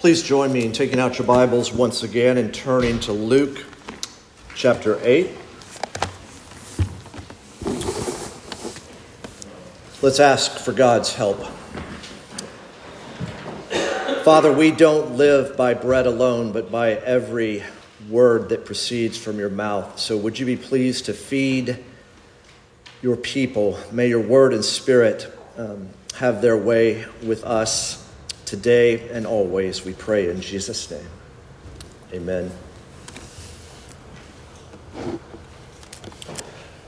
Please join me in taking out your Bibles once again and turning to Luke chapter 8. Let's ask for God's help. Father, we don't live by bread alone, but by every word that proceeds from your mouth. So would you be pleased to feed your people? May your word and spirit um, have their way with us today and always, we pray in Jesus' name. Amen.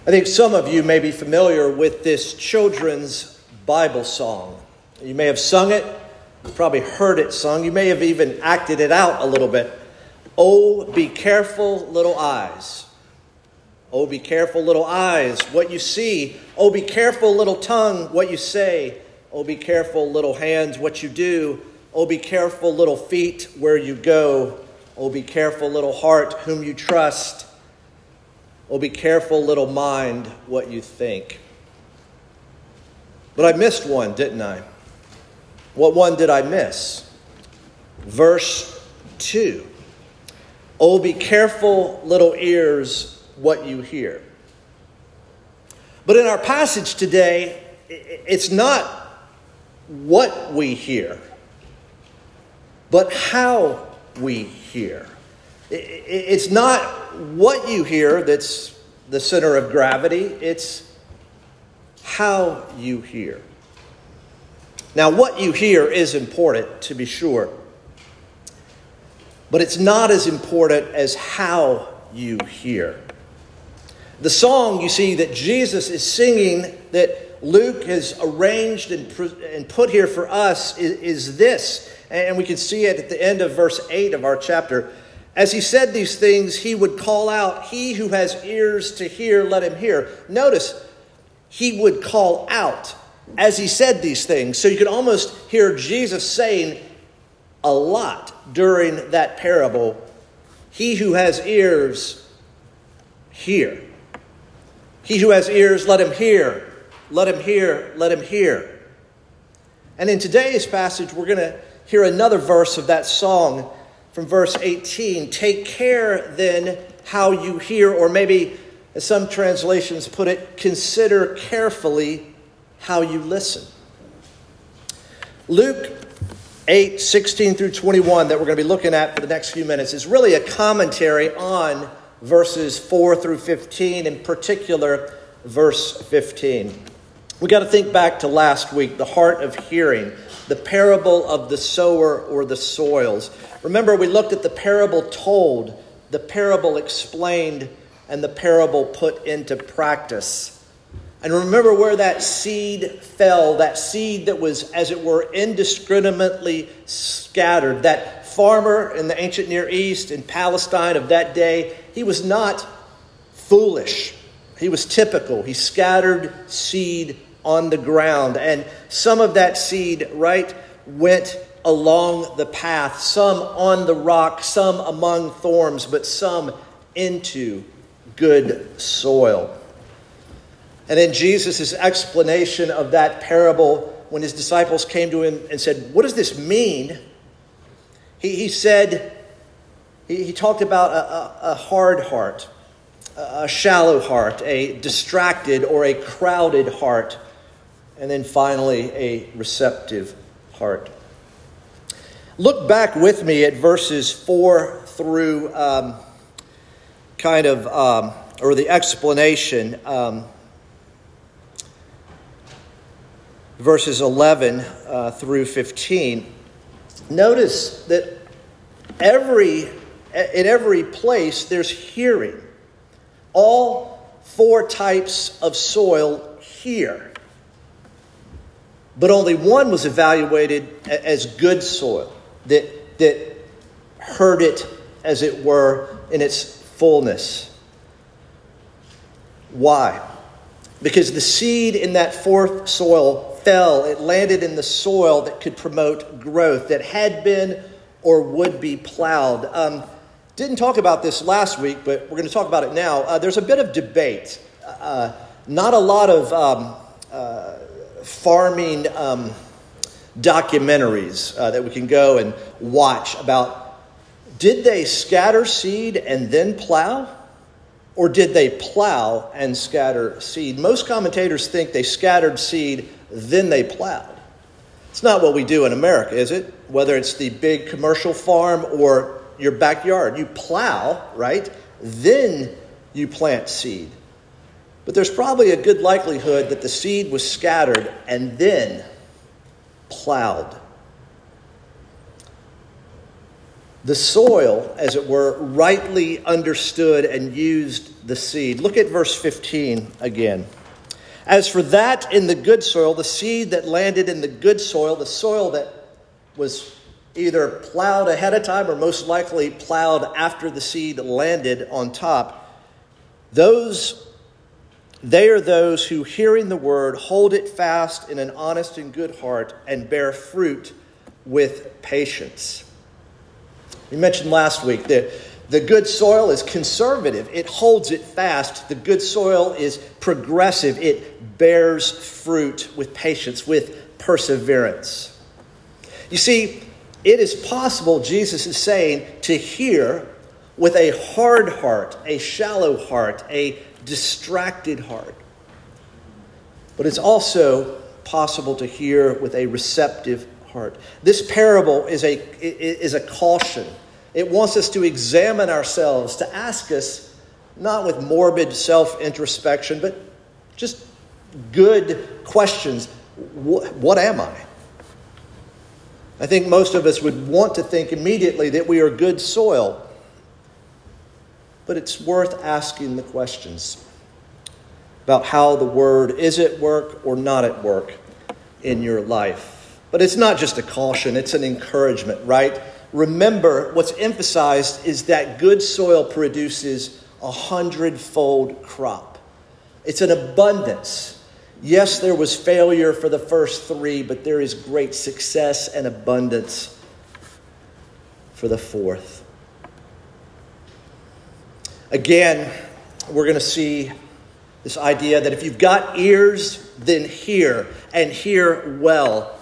I think some of you may be familiar with this children's Bible song. You may have sung it, you've probably heard it sung, you may have even acted it out a little bit. Oh, be careful, little eyes. Oh, be careful, little eyes, what you see. Oh, be careful, little tongue, what you say. Oh, be careful, little hands, what you do. Oh, be careful, little feet, where you go. Oh, be careful, little heart, whom you trust. Oh, be careful, little mind, what you think. But I missed one, didn't I? What one did I miss? Verse 2. Oh, be careful, little ears, what you hear. But in our passage today, it's not what we hear, but how we hear. It's not what you hear that's the center of gravity, it's how you hear. Now, what you hear is important, to be sure, but it's not as important as how you hear. The song, you see, that Jesus is singing that Luke has arranged and, and put here for us is, is this. And we can see it at the end of verse 8 of our chapter. As he said these things, he would call out, He who has ears to hear, let him hear. Notice, he would call out as he said these things. So you could almost hear Jesus saying a lot during that parable He who has ears, hear. He who has ears, let him hear. Let him hear, let him hear. And in today's passage, we're going to hear another verse of that song from verse 18. Take care then how you hear, or maybe, as some translations put it, consider carefully how you listen. Luke 8, 16 through 21, that we're going to be looking at for the next few minutes, is really a commentary on verses 4 through 15, in particular, verse 15. We got to think back to last week, the heart of hearing, the parable of the sower or the soils. Remember, we looked at the parable told, the parable explained, and the parable put into practice. And remember where that seed fell, that seed that was, as it were, indiscriminately scattered. That farmer in the ancient Near East, in Palestine of that day, he was not foolish. He was typical. He scattered seed on the ground. And some of that seed, right, went along the path, some on the rock, some among thorns, but some into good soil. And in Jesus' explanation of that parable, when his disciples came to him and said, What does this mean? He, he said, he, he talked about a, a, a hard heart, a shallow heart, a distracted or a crowded heart and then finally, a receptive heart. Look back with me at verses 4 through um, kind of, um, or the explanation, um, verses 11 uh, through 15. Notice that every, in every place there's hearing. All four types of soil hear but only one was evaluated as good soil that, that heard it, as it were, in its fullness. Why? Because the seed in that fourth soil fell, it landed in the soil that could promote growth, that had been or would be plowed. Um, didn't talk about this last week, but we're going to talk about it now. Uh, there's a bit of debate. Uh, not a lot of um, farming um, documentaries uh, that we can go and watch about did they scatter seed and then plow? Or did they plow and scatter seed? Most commentators think they scattered seed, then they plowed. It's not what we do in America, is it? Whether it's the big commercial farm or your backyard. You plow, right? Then you plant seed. But there's probably a good likelihood that the seed was scattered and then plowed. The soil, as it were, rightly understood and used the seed. Look at verse 15 again. As for that in the good soil, the seed that landed in the good soil, the soil that was either plowed ahead of time or most likely plowed after the seed landed on top, those they are those who, hearing the word, hold it fast in an honest and good heart and bear fruit with patience. We mentioned last week that the good soil is conservative, it holds it fast. The good soil is progressive, it bears fruit with patience, with perseverance. You see, it is possible, Jesus is saying, to hear with a hard heart, a shallow heart, a distracted heart. But it's also possible to hear with a receptive heart. This parable is a, is a caution. It wants us to examine ourselves, to ask us, not with morbid self introspection, but just good questions. What, what am I? I think most of us would want to think immediately that we are good soil but it's worth asking the questions about how the word is at work or not at work in your life. But it's not just a caution, it's an encouragement, right? Remember, what's emphasized is that good soil produces a hundredfold crop. It's an abundance. Yes, there was failure for the first three, but there is great success and abundance for the fourth. Again, we're going to see this idea that if you've got ears, then hear, and hear well.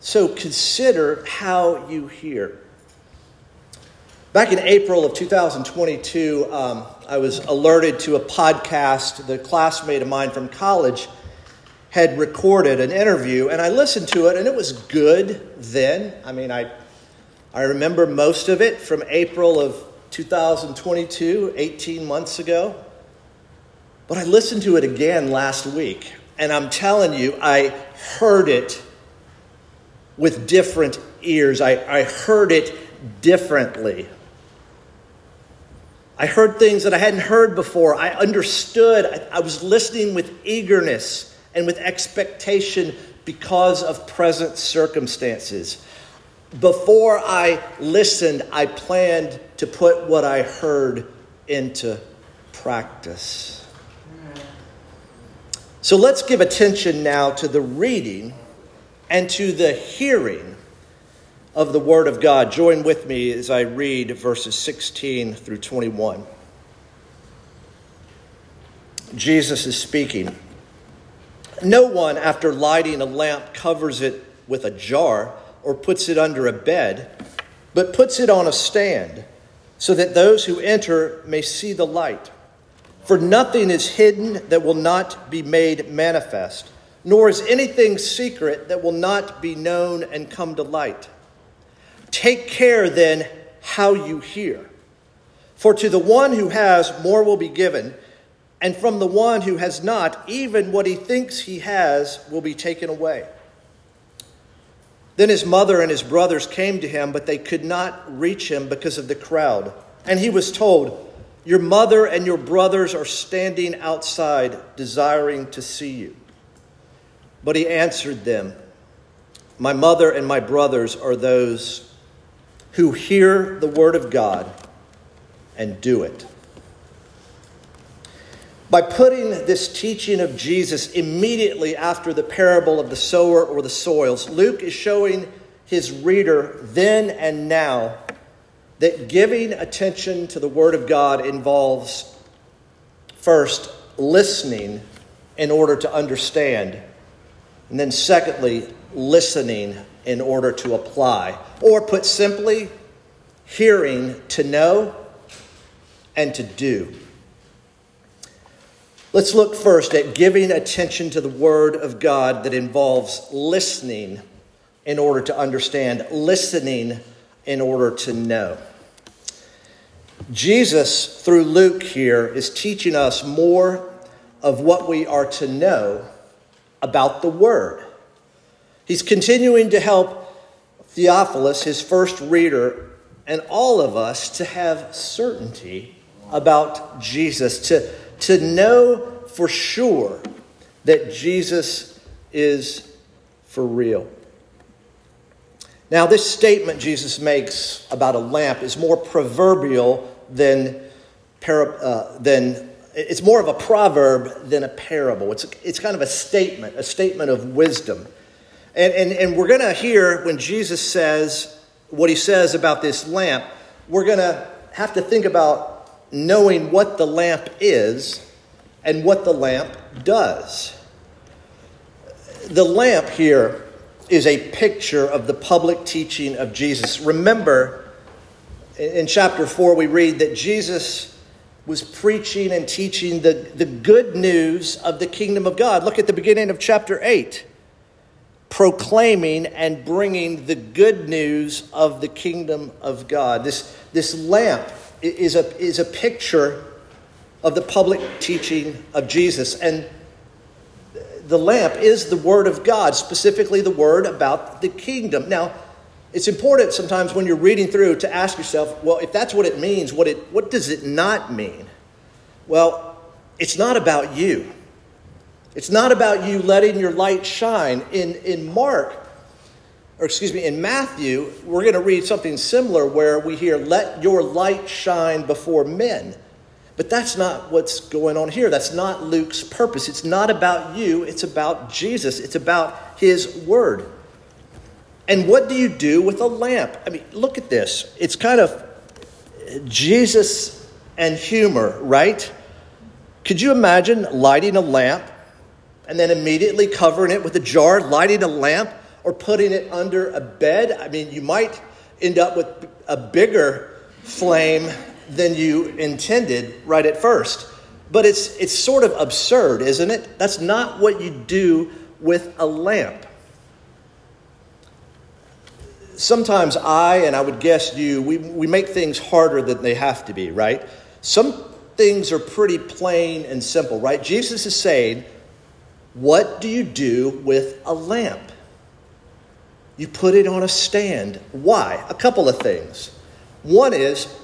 So consider how you hear. Back in April of 2022, um, I was alerted to a podcast the classmate of mine from college had recorded an interview, and I listened to it, and it was good then. I mean, I, I remember most of it from April of 2022, 18 months ago. But I listened to it again last week, and I'm telling you, I heard it with different ears. I, I heard it differently. I heard things that I hadn't heard before. I understood. I, I was listening with eagerness and with expectation because of present circumstances. Before I listened, I planned to put what I heard into practice. So let's give attention now to the reading and to the hearing of the Word of God. Join with me as I read verses 16 through 21. Jesus is speaking. No one, after lighting a lamp, covers it with a jar or puts it under a bed, but puts it on a stand, so that those who enter may see the light. For nothing is hidden that will not be made manifest, nor is anything secret that will not be known and come to light. Take care then how you hear. For to the one who has, more will be given, and from the one who has not, even what he thinks he has will be taken away. Then his mother and his brothers came to him, but they could not reach him because of the crowd. And he was told, Your mother and your brothers are standing outside, desiring to see you. But he answered them, My mother and my brothers are those who hear the word of God and do it. By putting this teaching of Jesus immediately after the parable of the sower or the soils, Luke is showing his reader then and now that giving attention to the Word of God involves first listening in order to understand, And then, secondly, listening in order to apply. Or, put simply, hearing to know and to do. Let's look first at giving attention to the Word of God that involves listening in order to understand, listening in order to know. Jesus, through Luke here, is teaching us more of what we are to know about the Word. He's continuing to help Theophilus, his first reader, and all of us to have certainty about Jesus, to, to know for sure that Jesus is for real. Now, this statement Jesus makes about a lamp is more proverbial than, uh, than it's more of a proverb than a parable. It's, it's kind of a statement, a statement of wisdom. And, and, and we're going to hear when Jesus says what he says about this lamp, we're going to have to think about knowing what the lamp is and what the lamp does. The lamp here is a picture of the public teaching of Jesus. Remember, in chapter 4, we read that Jesus was preaching and teaching the, the good news of the kingdom of God. Look at the beginning of chapter 8 proclaiming and bringing the good news of the kingdom of God. This, this lamp is a, is a picture of the public teaching of Jesus. And the lamp is the word of God, specifically the word about the kingdom. Now, it's important sometimes when you're reading through to ask yourself, well, if that's what it means, what, it, what does it not mean? Well, it's not about you. It's not about you letting your light shine. In, in Mark, or excuse me, in Matthew, we're going to read something similar where we hear, Let your light shine before men. But that's not what's going on here. That's not Luke's purpose. It's not about you, it's about Jesus, it's about his word. And what do you do with a lamp? I mean, look at this. It's kind of Jesus and humor, right? Could you imagine lighting a lamp and then immediately covering it with a jar, lighting a lamp, or putting it under a bed. I mean, you might end up with a bigger flame than you intended right at first. But it's, it's sort of absurd, isn't it? That's not what you do with a lamp. Sometimes I, and I would guess you, we, we make things harder than they have to be, right? Some things are pretty plain and simple, right? Jesus is saying, what do you do with a lamp? You put it on a stand. Why? A couple of things. One is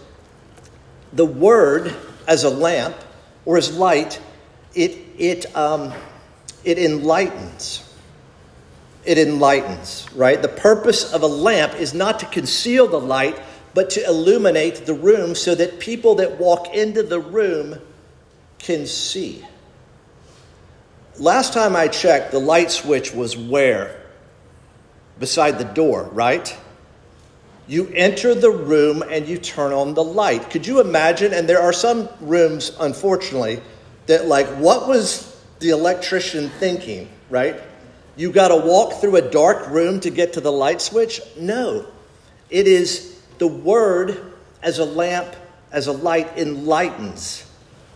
the word as a lamp or as light, it, it, um, it enlightens. It enlightens, right? The purpose of a lamp is not to conceal the light, but to illuminate the room so that people that walk into the room can see. Last time I checked, the light switch was where? Beside the door, right? You enter the room and you turn on the light. Could you imagine? And there are some rooms, unfortunately, that, like, what was the electrician thinking, right? You got to walk through a dark room to get to the light switch? No. It is the word as a lamp, as a light enlightens,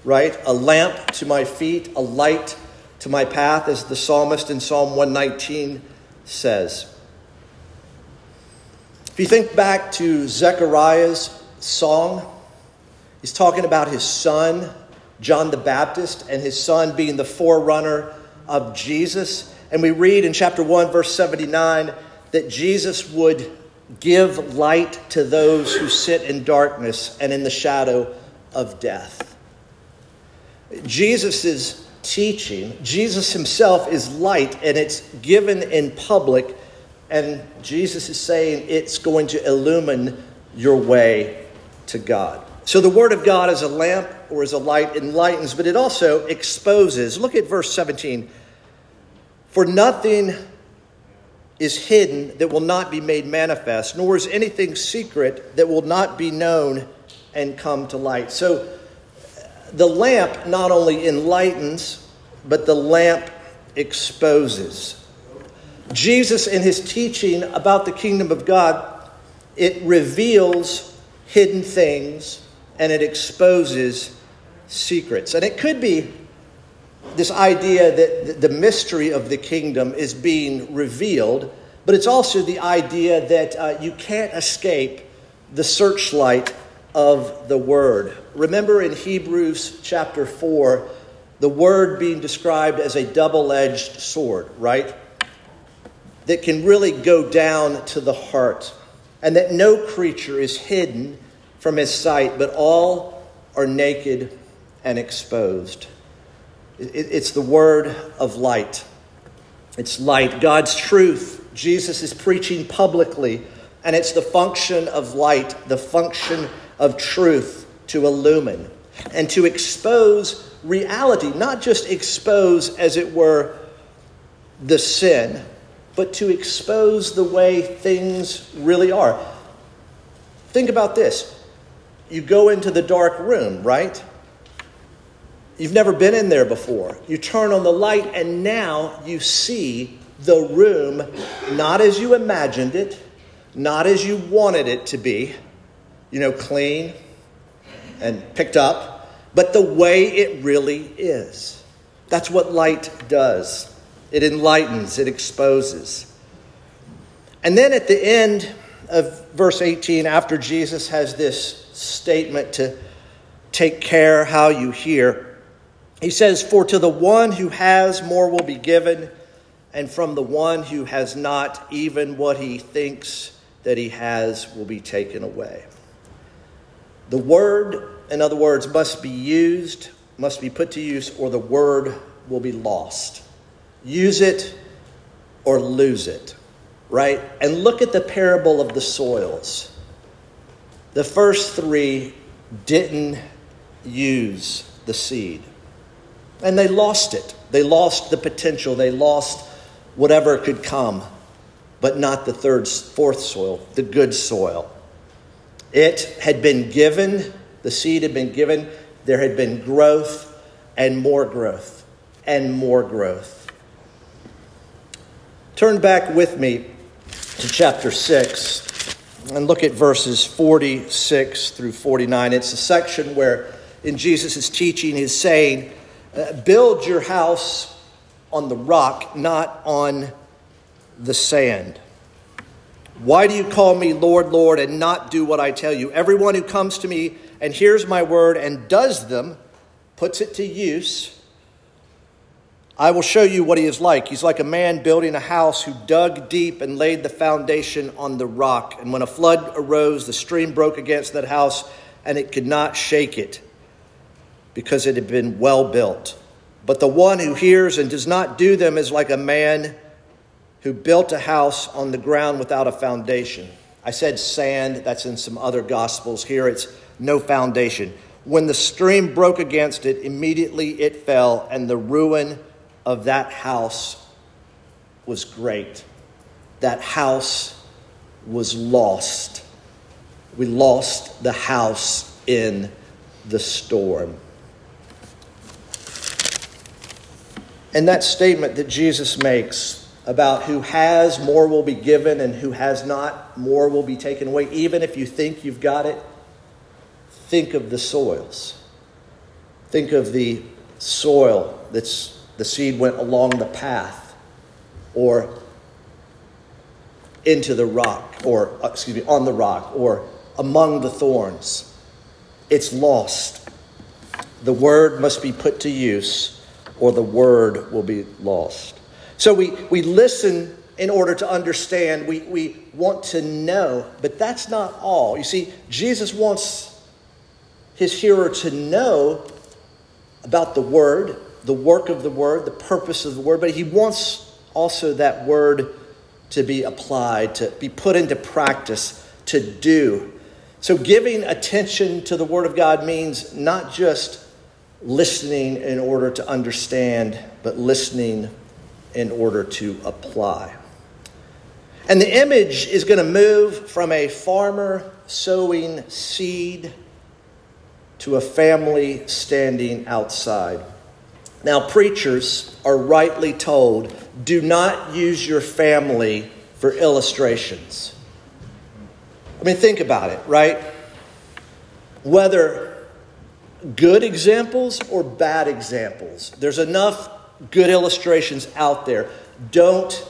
right? A lamp to my feet, a light to my path, as the psalmist in Psalm 119 says. If you think back to Zechariah's song, he's talking about his son, John the Baptist, and his son being the forerunner of Jesus. And we read in chapter 1, verse 79, that Jesus would give light to those who sit in darkness and in the shadow of death. Jesus' teaching. Jesus himself is light and it's given in public, and Jesus is saying it's going to illumine your way to God. So the Word of God is a lamp or is a light enlightens, but it also exposes. Look at verse 17. For nothing is hidden that will not be made manifest, nor is anything secret that will not be known and come to light. So the lamp not only enlightens, but the lamp exposes. Jesus, in his teaching about the kingdom of God, it reveals hidden things and it exposes secrets. And it could be this idea that the mystery of the kingdom is being revealed, but it's also the idea that uh, you can't escape the searchlight of the word. Remember in Hebrews chapter 4, the word being described as a double edged sword, right? That can really go down to the heart, and that no creature is hidden from his sight, but all are naked and exposed. It's the word of light. It's light, God's truth. Jesus is preaching publicly, and it's the function of light, the function of truth to illumine and to expose reality, not just expose, as it were, the sin, but to expose the way things really are. Think about this. You go into the dark room, right? You've never been in there before. You turn on the light, and now you see the room not as you imagined it, not as you wanted it to be, you know, clean and picked up, but the way it really is. That's what light does it enlightens, it exposes. And then at the end of verse 18, after Jesus has this statement to take care how you hear, he says, For to the one who has, more will be given, and from the one who has not, even what he thinks that he has will be taken away. The word, in other words, must be used, must be put to use, or the word will be lost. Use it or lose it, right? And look at the parable of the soils. The first three didn't use the seed, and they lost it. They lost the potential, they lost whatever could come, but not the third, fourth soil, the good soil. It had been given, the seed had been given, there had been growth and more growth and more growth. Turn back with me to chapter 6 and look at verses 46 through 49. It's a section where in Jesus' teaching he's saying, uh, Build your house on the rock, not on the sand. Why do you call me Lord, Lord, and not do what I tell you? Everyone who comes to me and hears my word and does them, puts it to use, I will show you what he is like. He's like a man building a house who dug deep and laid the foundation on the rock. And when a flood arose, the stream broke against that house, and it could not shake it because it had been well built. But the one who hears and does not do them is like a man who built a house on the ground without a foundation. I said sand, that's in some other gospels. Here it's no foundation. When the stream broke against it, immediately it fell, and the ruin of that house was great. That house was lost. We lost the house in the storm. And that statement that Jesus makes about who has, more will be given, and who has not, more will be taken away. Even if you think you've got it, think of the soils. Think of the soil that's the seed went along the path or into the rock, or uh, excuse me, on the rock, or among the thorns. It's lost. The word must be put to use, or the word will be lost. So we, we listen in order to understand. We, we want to know, but that's not all. You see, Jesus wants his hearer to know about the word, the work of the word, the purpose of the word, but he wants also that word to be applied, to be put into practice, to do. So, giving attention to the Word of God means not just listening in order to understand, but listening in order to apply. And the image is going to move from a farmer sowing seed to a family standing outside. Now, preachers are rightly told do not use your family for illustrations. I mean, think about it, right? Whether good examples or bad examples, there's enough good illustrations out there. Don't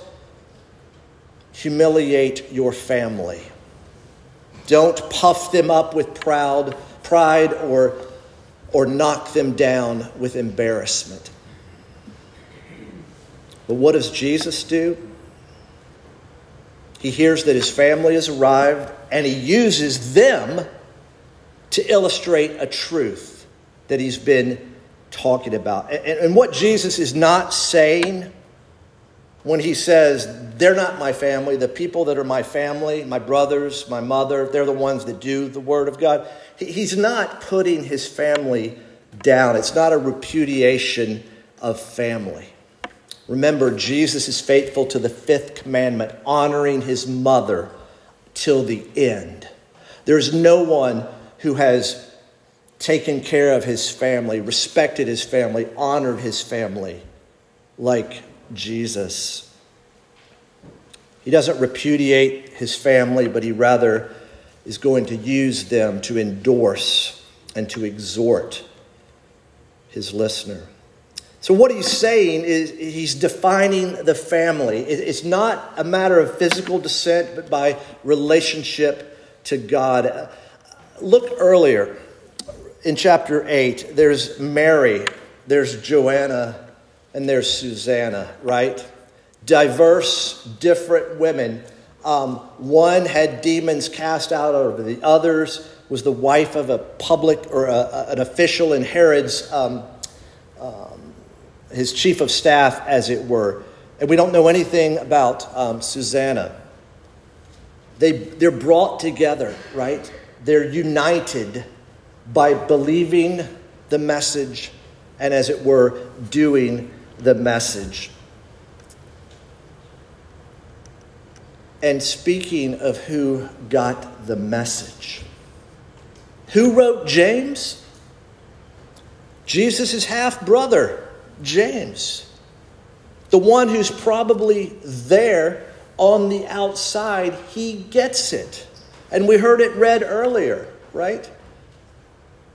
humiliate your family. Don't puff them up with proud pride or, or knock them down with embarrassment. But what does Jesus do? He hears that his family has arrived and he uses them to illustrate a truth that he's been talking about. And, what Jesus is not saying when he says, They're not my family, the people that are my family, my brothers, my mother, they're the ones that do the Word of God. He's not putting his family down, it's not a repudiation of family. Remember, Jesus is faithful to the fifth commandment, honoring his mother till the end. There's no one who has taken care of his family, respected his family, honored his family like Jesus. He doesn't repudiate his family, but he rather is going to use them to endorse and to exhort his listener. So, what he's saying is he's defining the family. It's not a matter of physical descent, but by relationship to God. Look earlier in chapter 8, there's Mary, there's Joanna, and there's Susanna, right? Diverse, different women. Um, one had demons cast out of the others, was the wife of a public or a, an official in Herod's, um, um, his chief of staff, as it were. And we don't know anything about um, Susanna. They, they're brought together, right? They're united by believing the message and, as it were, doing the message. And speaking of who got the message, who wrote James? Jesus' half brother, James. The one who's probably there on the outside, he gets it. And we heard it read earlier, right?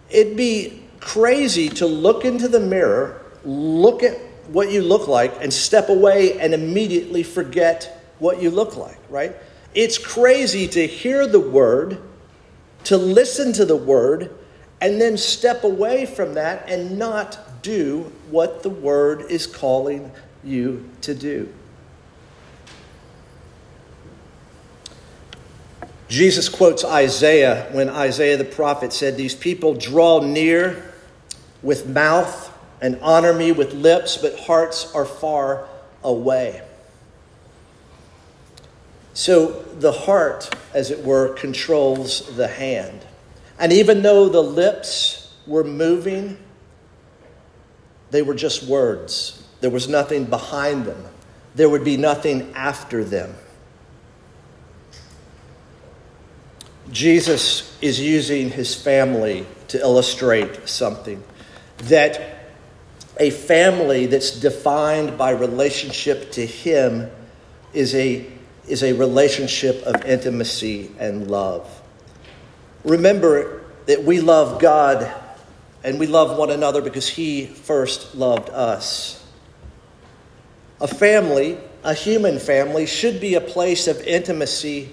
It'd be crazy to look into the mirror, look at what you look like and step away and immediately forget what you look like, right? It's crazy to hear the word, to listen to the word, and then step away from that and not do what the word is calling you to do. Jesus quotes Isaiah when Isaiah the prophet said, These people draw near with mouth and honor me with lips, but hearts are far away. So the heart, as it were, controls the hand. And even though the lips were moving, they were just words. There was nothing behind them, there would be nothing after them. Jesus is using his family to illustrate something that a family that's defined by relationship to Him is a, is a relationship of intimacy and love. Remember that we love God and we love one another because He first loved us. A family, a human family, should be a place of intimacy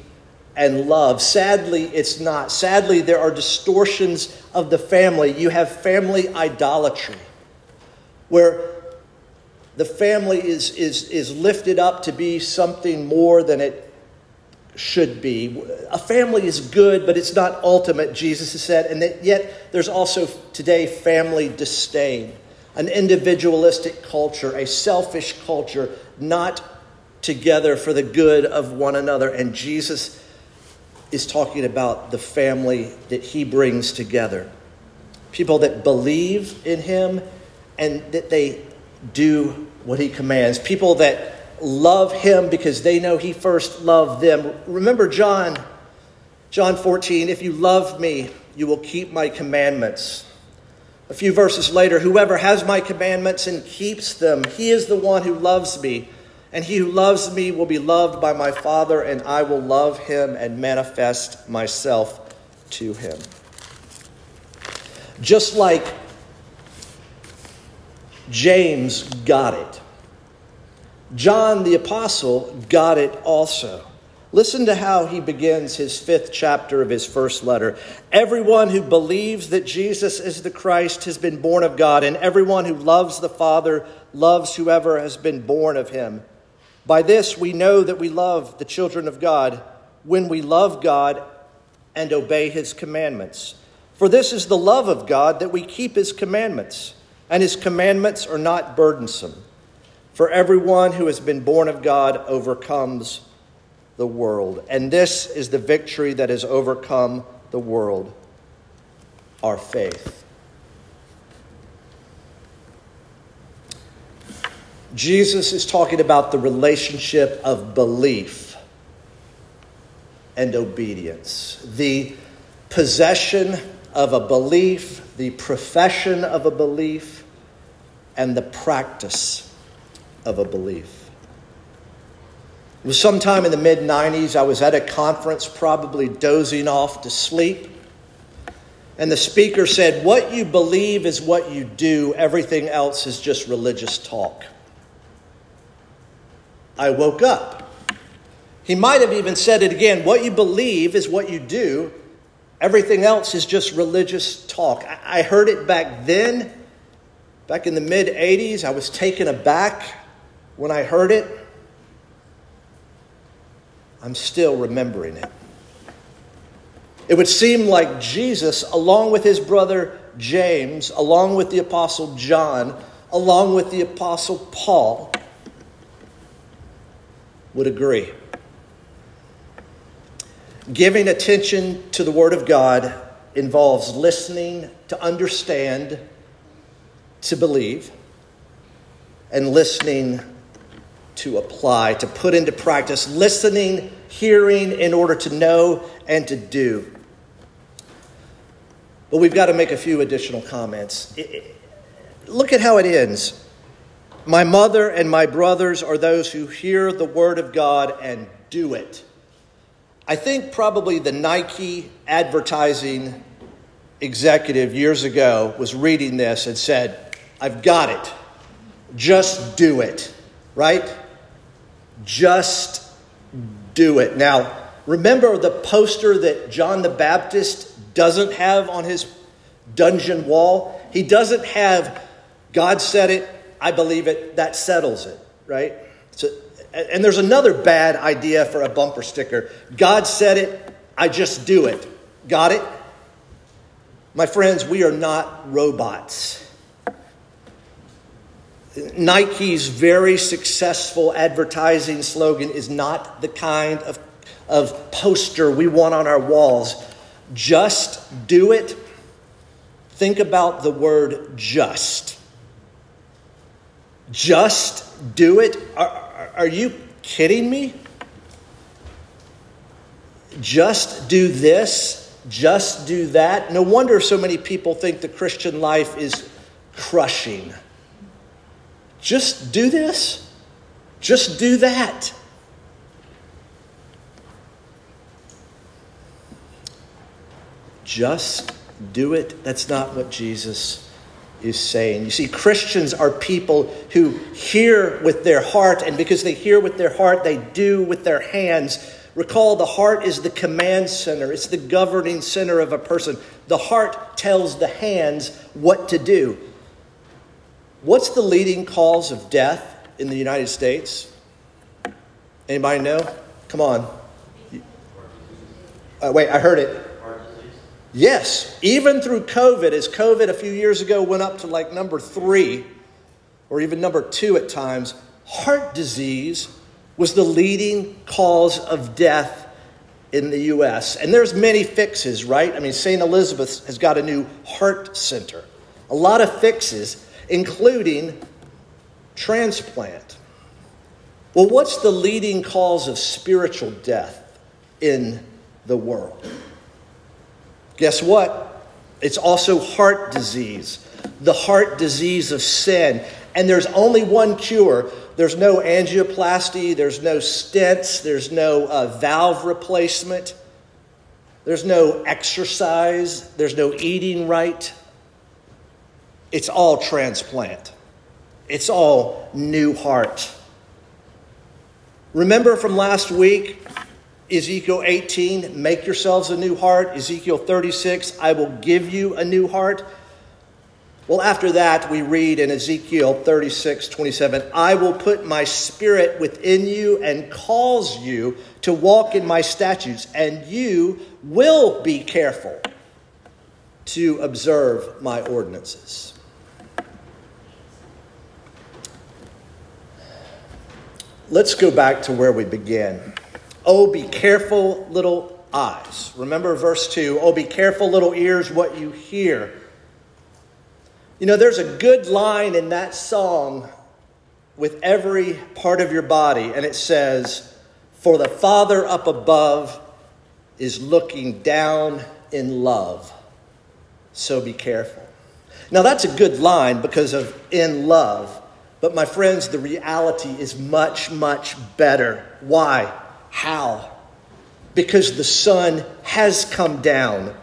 and love. Sadly, it's not. Sadly, there are distortions of the family. You have family idolatry where the family is, is, is lifted up to be something more than it should be. A family is good, but it's not ultimate, Jesus has said. And that yet there's also today family disdain, an individualistic culture, a selfish culture, not together for the good of one another. And Jesus is talking about the family that he brings together. People that believe in him and that they do what he commands. People that love him because they know he first loved them. Remember John, John 14, if you love me, you will keep my commandments. A few verses later, whoever has my commandments and keeps them, he is the one who loves me. And he who loves me will be loved by my Father, and I will love him and manifest myself to him. Just like James got it, John the Apostle got it also. Listen to how he begins his fifth chapter of his first letter. Everyone who believes that Jesus is the Christ has been born of God, and everyone who loves the Father loves whoever has been born of him. By this we know that we love the children of God when we love God and obey his commandments. For this is the love of God that we keep his commandments, and his commandments are not burdensome. For everyone who has been born of God overcomes the world. And this is the victory that has overcome the world our faith. Jesus is talking about the relationship of belief and obedience, the possession of a belief, the profession of a belief, and the practice of a belief. It was sometime in the mid 90s. I was at a conference, probably dozing off to sleep. And the speaker said, What you believe is what you do, everything else is just religious talk. I woke up. He might have even said it again What you believe is what you do, everything else is just religious talk. I heard it back then, back in the mid 80s. I was taken aback when I heard it. I'm still remembering it. It would seem like Jesus, along with his brother James, along with the Apostle John, along with the Apostle Paul, would agree. Giving attention to the Word of God involves listening to understand, to believe, and listening to apply, to put into practice, listening, hearing in order to know and to do. But we've got to make a few additional comments. look at how it ends. My mother and my brothers are those who hear the word of God and do it. I think probably the Nike advertising executive years ago was reading this and said, I've got it. Just do it, right? Just do it. Now, remember the poster that John the Baptist doesn't have on his dungeon wall? He doesn't have, God said it, I believe it, that settles it, right? So, and there's another bad idea for a bumper sticker God said it, I just do it. Got it? My friends, we are not robots. Nike's very successful advertising slogan is not the kind of, of poster we want on our walls. Just do it. Think about the word just. Just do it. Are, are you kidding me? Just do this, just do that. No wonder so many people think the Christian life is crushing. Just do this. Just do that. Just do it. That's not what Jesus is saying. You see, Christians are people who hear with their heart, and because they hear with their heart, they do with their hands. Recall the heart is the command center, it's the governing center of a person. The heart tells the hands what to do. What's the leading cause of death in the United States? Anybody know? Come on. Uh, wait, I heard it. Yes, even through COVID, as COVID a few years ago went up to like number three or even number two at times, heart disease was the leading cause of death in the U.S. And there's many fixes, right? I mean, St. Elizabeth has got a new heart center. A lot of fixes including transplant. Well, what's the leading cause of spiritual death in the world? Guess what? It's also heart disease, the heart disease of sin. And there's only one cure. There's no angioplasty, there's no stents, there's no uh, valve replacement, there's no exercise, there's no eating right. It's all transplant, it's all new heart. Remember from last week, Ezekiel 18, make yourselves a new heart. Ezekiel 36, I will give you a new heart. Well, after that, we read in Ezekiel 36, 27, I will put my spirit within you and cause you to walk in my statutes, and you will be careful to observe my ordinances. Let's go back to where we began. Oh, be careful, little eyes. Remember verse 2 Oh, be careful, little ears, what you hear. You know, there's a good line in that song with every part of your body, and it says, For the Father up above is looking down in love. So be careful. Now, that's a good line because of in love. But, my friends, the reality is much, much better. Why? How? Because the Son has come down.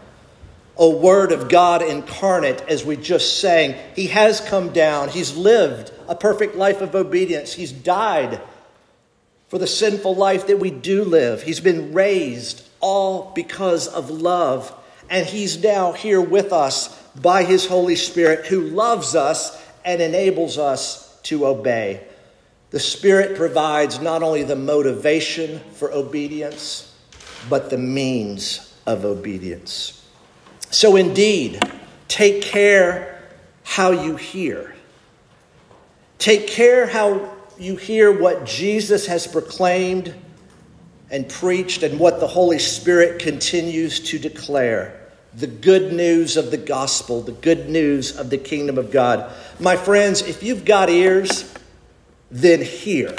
A word of God incarnate, as we just sang. He has come down. He's lived a perfect life of obedience. He's died for the sinful life that we do live. He's been raised all because of love. And He's now here with us by His Holy Spirit who loves us and enables us to obey. The Spirit provides not only the motivation for obedience, but the means of obedience. So, indeed, take care how you hear. Take care how you hear what Jesus has proclaimed and preached and what the Holy Spirit continues to declare the good news of the gospel, the good news of the kingdom of God. My friends, if you've got ears, then hear.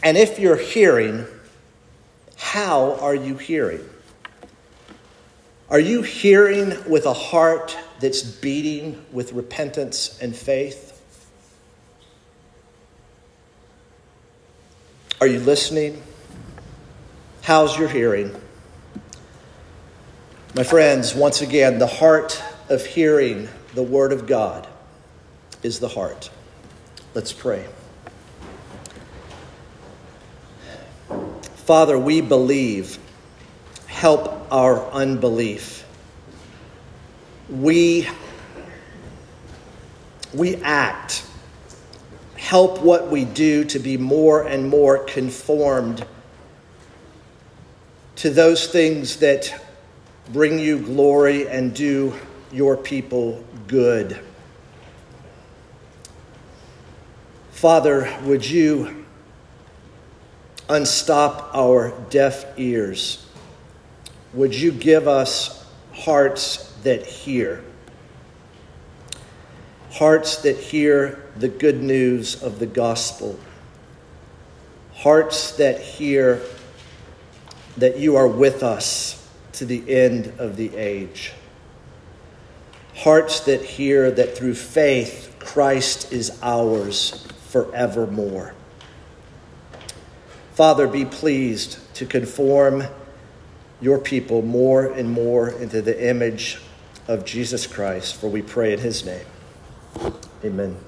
And if you're hearing, how are you hearing? Are you hearing with a heart that's beating with repentance and faith? Are you listening? How's your hearing? My friends, once again, the heart of hearing the Word of God is the heart. Let's pray. Father, we believe. Help our unbelief. We, we act. Help what we do to be more and more conformed to those things that bring you glory and do your people good. Father, would you unstop our deaf ears. Would you give us hearts that hear? Hearts that hear the good news of the gospel. Hearts that hear that you are with us to the end of the age. Hearts that hear that through faith Christ is ours forevermore. Father, be pleased to conform your people more and more into the image of Jesus Christ, for we pray in his name. Amen.